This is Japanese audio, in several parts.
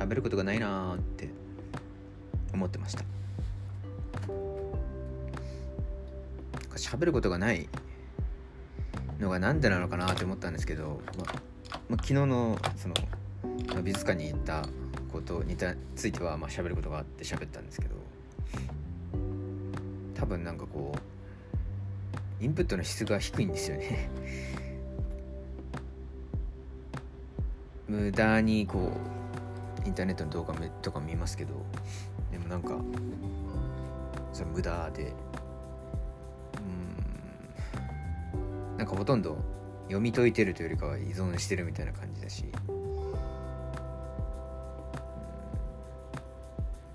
喋ることがないなーって思ってました。喋ることがないのが何でなのかなって思ったんですけど、まあ、まあ、昨日のその、まあ、美術館に行ったことについてはまあ喋ることがあって喋ったんですけど多分なんかこうインプットの質が低いんですよね。無駄にこうインターネットの動画とか見ますけどでもなんかそれ無駄でうんなんかほとんど読み解いてるというよりかは依存してるみたいな感じだし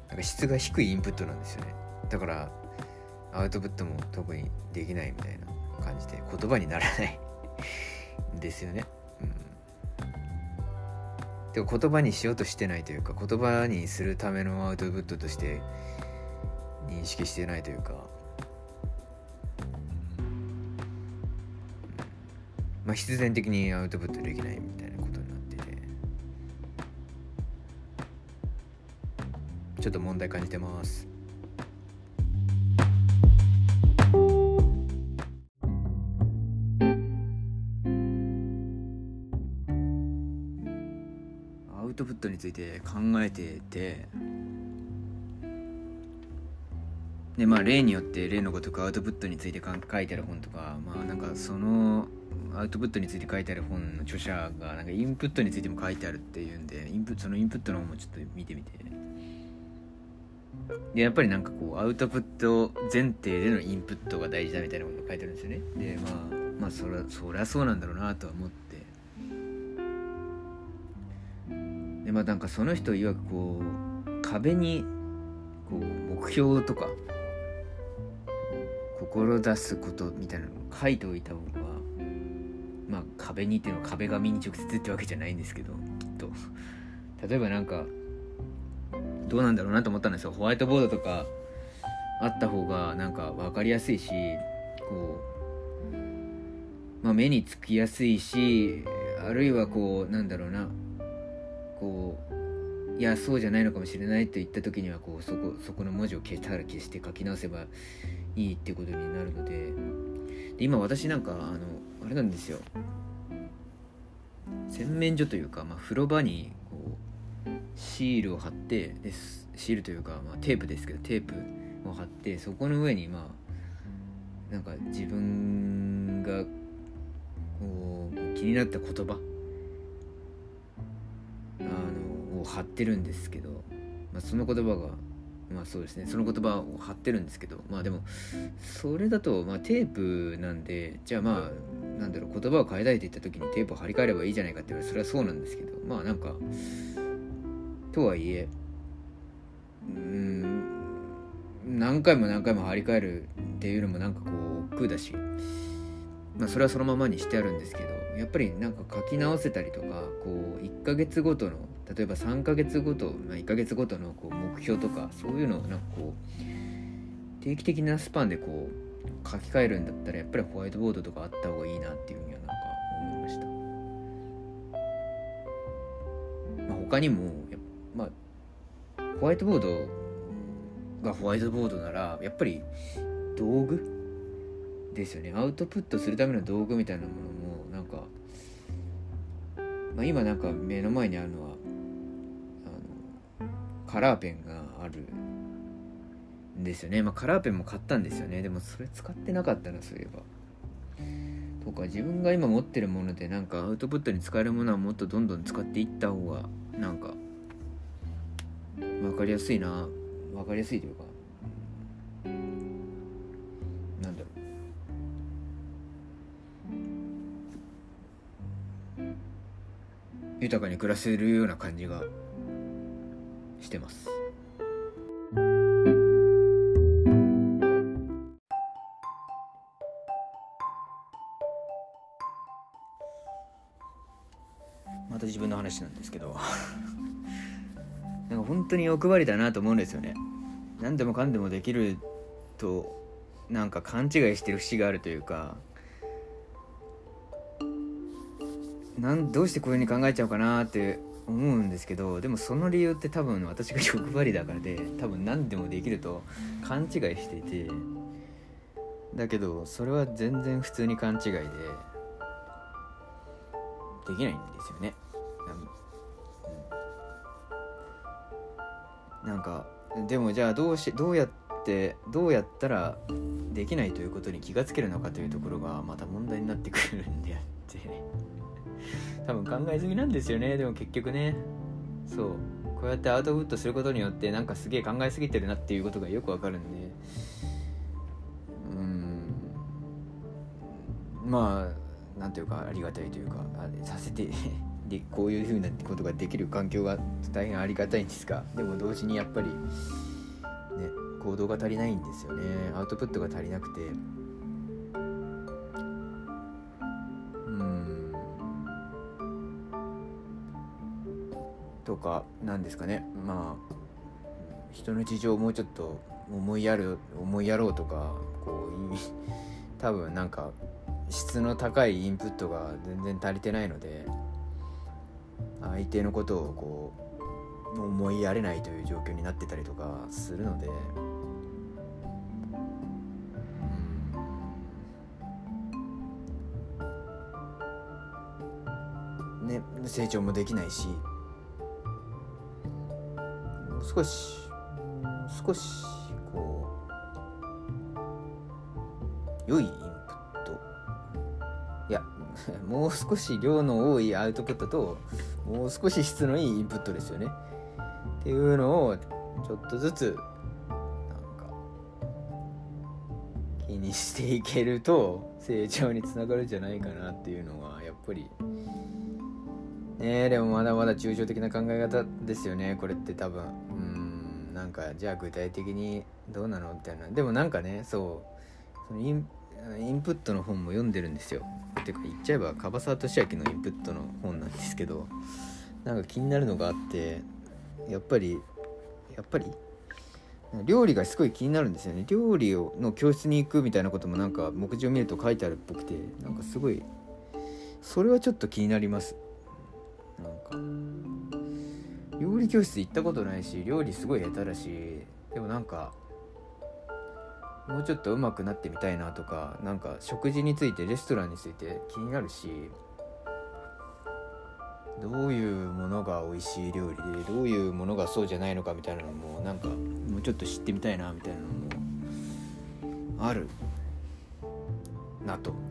なんか質が低いインプットなんですよね。だからアウトプットも特にできないみたいな感じで言葉にならないですよね。うん。言葉にしようとしてないというか言葉にするためのアウトプットとして認識してないというか、まあ必然的にアウトプットできないみたいなことになってて。ちょっと問題感じてます。トプットについて考えててでまあ例によって例のごとくアウトプットについて書いてある本とかまあなんかそのアウトプットについて書いてある本の著者がなんかインプットについても書いてあるっていうんでインプそのインプットの方もちょっと見てみて。でやっぱりなんかこうアウトプット前提でのインプットが大事だみたいなことが書いてあるんですよね。でまあまあそりゃそりゃそうなんだろうなとは思ってでまあなんかその人曰くこう壁にこう目標とか志すことみたいなのを書いておいた方がまあ壁にっていうのは壁紙に直接ってわけじゃないんですけどきっと。例えばなんかどうなんだろうなと思ったんですよ。ホワイトボードとかあった方がなんか分かりやすいしこうまあ目につきやすいしあるいはこうなんだろうな。こういやそうじゃないのかもしれないと言った時にはこうそこそこの文字を消したら消して書き直せばいいってことになるので。で今私なんかあのあれなんですよ。洗面所というか、まあ、風呂場にこうシールを貼ってでシールというか、まあ、テープですけどテープを貼ってそこの上にまあなんか自分がこう気になった言葉貼ってるんですけど、まあ、その言葉がまあそうですねその言葉を貼ってるんですけどまあでもそれだとまあテープなんでじゃあまあなんだろう言葉を変えたいって言った時にテープを貼り替えればいいじゃないかって言われそれはそうなんですけどまあなんかとはいえうん何回も何回も張り替えるっていうのもなんかこう億劫だしまあそれはそのままにしてあるんですけどやっぱりなんか書き直せたりとかこう1ヶ月ごとの例えば3ヶ月ごと、まあ、1ヶ月ごとのこう目標とかそういうのをなんかこう定期的なスパンでこう書き換えるんだったらやっぱりホワイトボードとかあった方がいいなっていうふうにはなんか思いました、まあ、他にもまあホワイトボードがホワイトボードならやっぱり道具ですよね。アウトプットするための道具みたいなものも、まあ、今なんか目の前にあるのはカラーペンがあるんですよね。まあカラーペンも買ったんですよね。でもそれ使ってなかったなそういえば。とか自分が今持ってるものでなんかアウトプットに使えるものはもっとどんどん使っていった方がなんか分かりやすいな。分かりやすいというか豊かに暮らせるような感じがしてます。また自分の話なんですけど。なんか本当に欲張りだなと思うんですよね。何でもかんでもできるとなんか勘違いしてる節があるというか。なんどうしてこういうふうに考えちゃうかなって思うんですけどでもその理由って多分私が欲張りだからで多分何でもできると勘違いしていてだけどそれは全然普通に勘違いでできないんですよね。なんかでもじゃあどうしどうやってどうやったらできないということに気がつけるのかというところがまた問題になってくるんであって多分考え済みなんですよね。でも結局ね。そう。こうやってアウトプットすることによってなんかすげえ考えすぎてるなっていうことがよくわかるんで。うん。まあなんていうかありがたいというかさせて でこういうふうなことができる環境が大変ありがたいんですがでも同時にやっぱりね行動が足りないんですよね。アウトプットが足りなくてとかなんですかね。まあ人の事情をもうちょっと思いやる思いやろうとかこう 多分なんか質の高いインプットが全然足りてないので相手のことをこう思いやれないという状況になってたりとかするので、ね成長もできないし少し少しこう良いインプット。いや もう少し量の多いアウトプットともう少し質のいいインプットですよね。っていうのをちょっとずつなんか気にしていけると成長につながるんじゃないかなっていうのはやっぱりねでもまだまだ抽象的な考え方ですよねこれって多分。うんなんかじゃあ具体的にどうなのみたいなでもなんかねそうそのインプットの本も読んでるんですよ。てか言っちゃえば樺沢俊明のインプットの本なんですけどなんか気になるのがあってやっぱりやっぱり料理がすごい気になるんですよね。料理をの教室に行くみたいなこともなんか目次を見ると書いてあるっぽくてなんかすごいそれはちょっと気になります。なんか料理教室行ったことないし料理すごい下手だしでもなんかもうちょっと上手くなってみたいなとかなんか食事についてレストランについて気になるしどういうものが美味しい料理でどういうものがそうじゃないのかみたいなのもなんかもうちょっと知ってみたいなみたいなのもあるなと。